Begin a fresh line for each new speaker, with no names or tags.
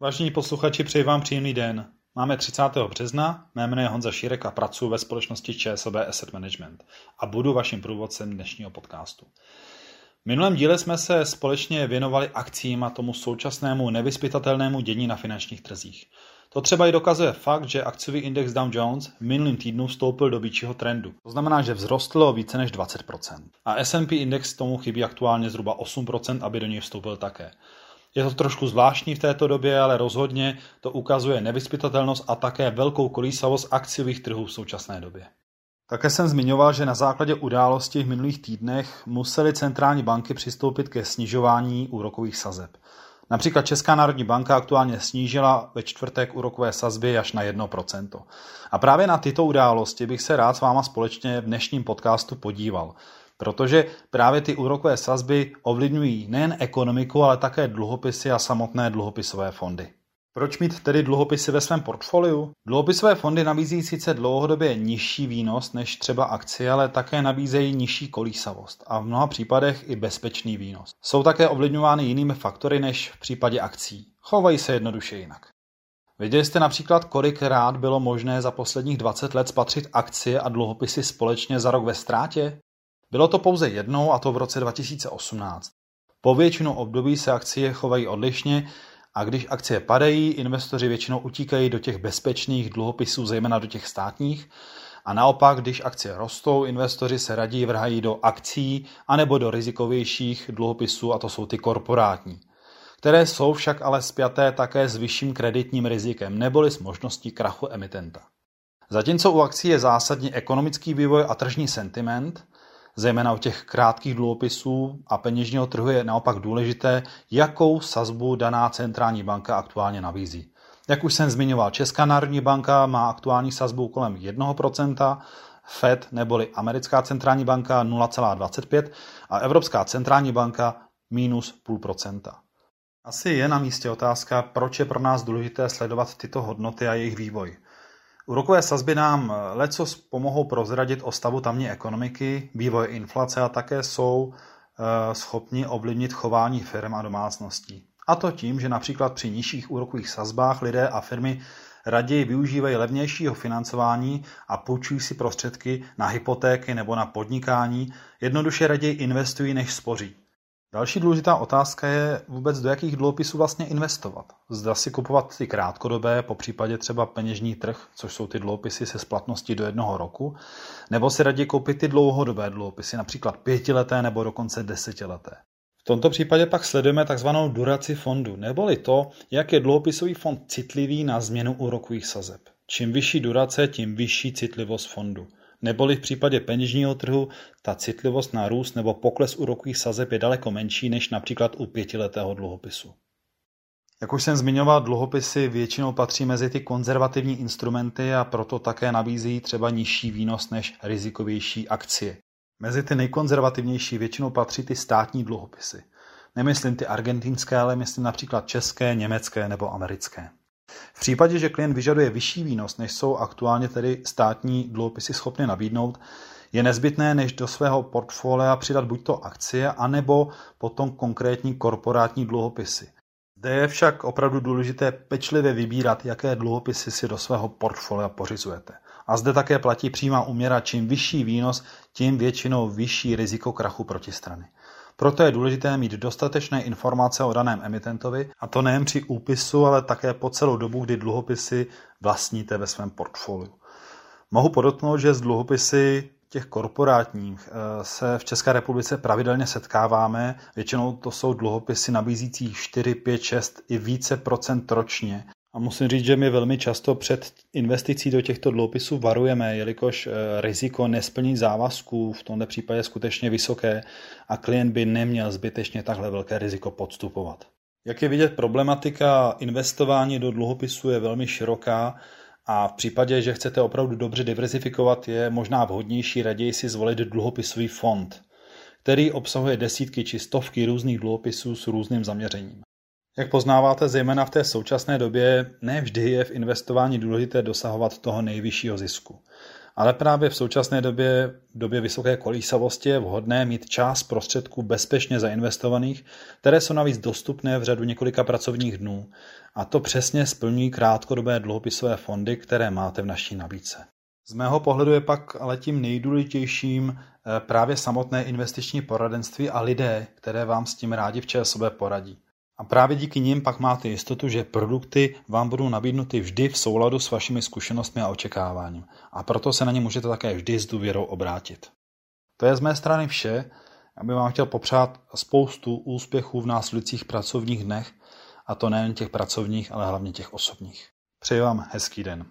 Vážení posluchači, přeji vám příjemný den. Máme 30. března, mé jméno je Honza Šírek a pracuji ve společnosti ČSOB Asset Management a budu vaším průvodcem dnešního podcastu. V minulém díle jsme se společně věnovali akcím a tomu současnému nevyspytatelnému dění na finančních trzích. To třeba i dokazuje fakt, že akciový index Dow Jones v minulým týdnu vstoupil do býčího trendu. To znamená, že vzrostl o více než 20%. A S&P index tomu chybí aktuálně zhruba 8%, aby do něj vstoupil také. Je to trošku zvláštní v této době, ale rozhodně to ukazuje nevyspytatelnost a také velkou kolísavost akciových trhů v současné době. Také jsem zmiňoval, že na základě událostí v minulých týdnech musely centrální banky přistoupit ke snižování úrokových sazeb. Například Česká národní banka aktuálně snížila ve čtvrtek úrokové sazby až na 1%. A právě na tyto události bych se rád s váma společně v dnešním podcastu podíval. Protože právě ty úrokové sazby ovlivňují nejen ekonomiku, ale také dluhopisy a samotné dluhopisové fondy. Proč mít tedy dluhopisy ve svém portfoliu? Dluhopisové fondy nabízí sice dlouhodobě nižší výnos než třeba akcie, ale také nabízejí nižší kolísavost a v mnoha případech i bezpečný výnos. Jsou také ovlivňovány jinými faktory než v případě akcí. Chovají se jednoduše jinak. Věděli jste například, kolikrát bylo možné za posledních 20 let spatřit akcie a dluhopisy společně za rok ve ztrátě? Bylo to pouze jednou a to v roce 2018. Po většinu období se akcie chovají odlišně a když akcie padají, investoři většinou utíkají do těch bezpečných dluhopisů, zejména do těch státních. A naopak, když akcie rostou, investoři se raději vrhají do akcí anebo do rizikovějších dluhopisů, a to jsou ty korporátní, které jsou však ale spjaté také s vyšším kreditním rizikem neboli s možností krachu emitenta. Zatímco u akcí je zásadní ekonomický vývoj a tržní sentiment, zejména u těch krátkých dluhopisů a peněžního trhu je naopak důležité, jakou sazbu daná centrální banka aktuálně nabízí. Jak už jsem zmiňoval, Česká národní banka má aktuální sazbu kolem 1%, Fed neboli americká centrální banka 0,25 a Evropská centrální banka minus 0,5%. Asi je na místě otázka, proč je pro nás důležité sledovat tyto hodnoty a jejich vývoj. Úrokové sazby nám eh, lecos pomohou prozradit o stavu tamní ekonomiky, vývoje inflace a také jsou eh, schopni ovlivnit chování firm a domácností. A to tím, že například při nižších úrokových sazbách lidé a firmy raději využívají levnějšího financování a půjčují si prostředky na hypotéky nebo na podnikání, jednoduše raději investují, než spoří. Další důležitá otázka je vůbec do jakých dluhopisů vlastně investovat. Zda si kupovat ty krátkodobé, po případě třeba peněžní trh, což jsou ty dluhopisy se splatností do jednoho roku, nebo si raději koupit ty dlouhodobé dluhopisy, například pětileté nebo dokonce desetileté. V tomto případě pak sledujeme tzv. duraci fondu, neboli to, jak je dluhopisový fond citlivý na změnu úrokových sazeb. Čím vyšší durace, tím vyšší citlivost fondu neboli v případě peněžního trhu ta citlivost na růst nebo pokles úrokových sazeb je daleko menší než například u pětiletého dluhopisu. Jak už jsem zmiňoval, dluhopisy většinou patří mezi ty konzervativní instrumenty a proto také nabízí třeba nižší výnos než rizikovější akcie. Mezi ty nejkonzervativnější většinou patří ty státní dluhopisy. Nemyslím ty argentinské, ale myslím například české, německé nebo americké. V případě, že klient vyžaduje vyšší výnos, než jsou aktuálně tedy státní dluhopisy schopny nabídnout, je nezbytné, než do svého portfolia přidat buď to akcie, anebo potom konkrétní korporátní dluhopisy. Zde je však opravdu důležité pečlivě vybírat, jaké dluhopisy si do svého portfolia pořizujete. A zde také platí přímá uměra, čím vyšší výnos, tím většinou vyšší riziko krachu protistrany. Proto je důležité mít dostatečné informace o daném emitentovi, a to nejen při úpisu, ale také po celou dobu, kdy dluhopisy vlastníte ve svém portfoliu. Mohu podotknout, že z dluhopisy těch korporátních eh, se v České republice pravidelně setkáváme. Většinou to jsou dluhopisy nabízící 4, 5, 6 i více procent ročně. A musím říct, že my velmi často před investicí do těchto dluhopisů varujeme, jelikož eh, riziko nesplní závazků v tomto případě je skutečně vysoké a klient by neměl zbytečně takhle velké riziko podstupovat. Jak je vidět, problematika investování do dluhopisů je velmi široká a v případě, že chcete opravdu dobře diverzifikovat, je možná vhodnější raději si zvolit dluhopisový fond, který obsahuje desítky či stovky různých dluhopisů s různým zaměřením. Jak poznáváte, zejména v té současné době, ne vždy je v investování důležité dosahovat toho nejvyššího zisku. Ale právě v současné době, v době vysoké kolísavosti je vhodné mít část prostředků bezpečně zainvestovaných, které jsou navíc dostupné v řadu několika pracovních dnů. A to přesně splňují krátkodobé dluhopisové fondy, které máte v naší nabídce. Z mého pohledu je pak ale tím nejdůležitějším eh, právě samotné investiční poradenství a lidé, které vám s tím rádi v ČSOB poradí. A právě díky nim pak máte jistotu, že produkty vám budou nabídnuty vždy v souladu s vašimi zkušenostmi a očekáváním. A proto se na ně můžete také vždy s důvěrou obrátit. To je z mé strany vše. Já bych vám chtěl popřát spoustu úspěchů v následujících pracovních dnech, a to nejen těch pracovních, ale hlavně těch osobních. Přeji vám hezký den.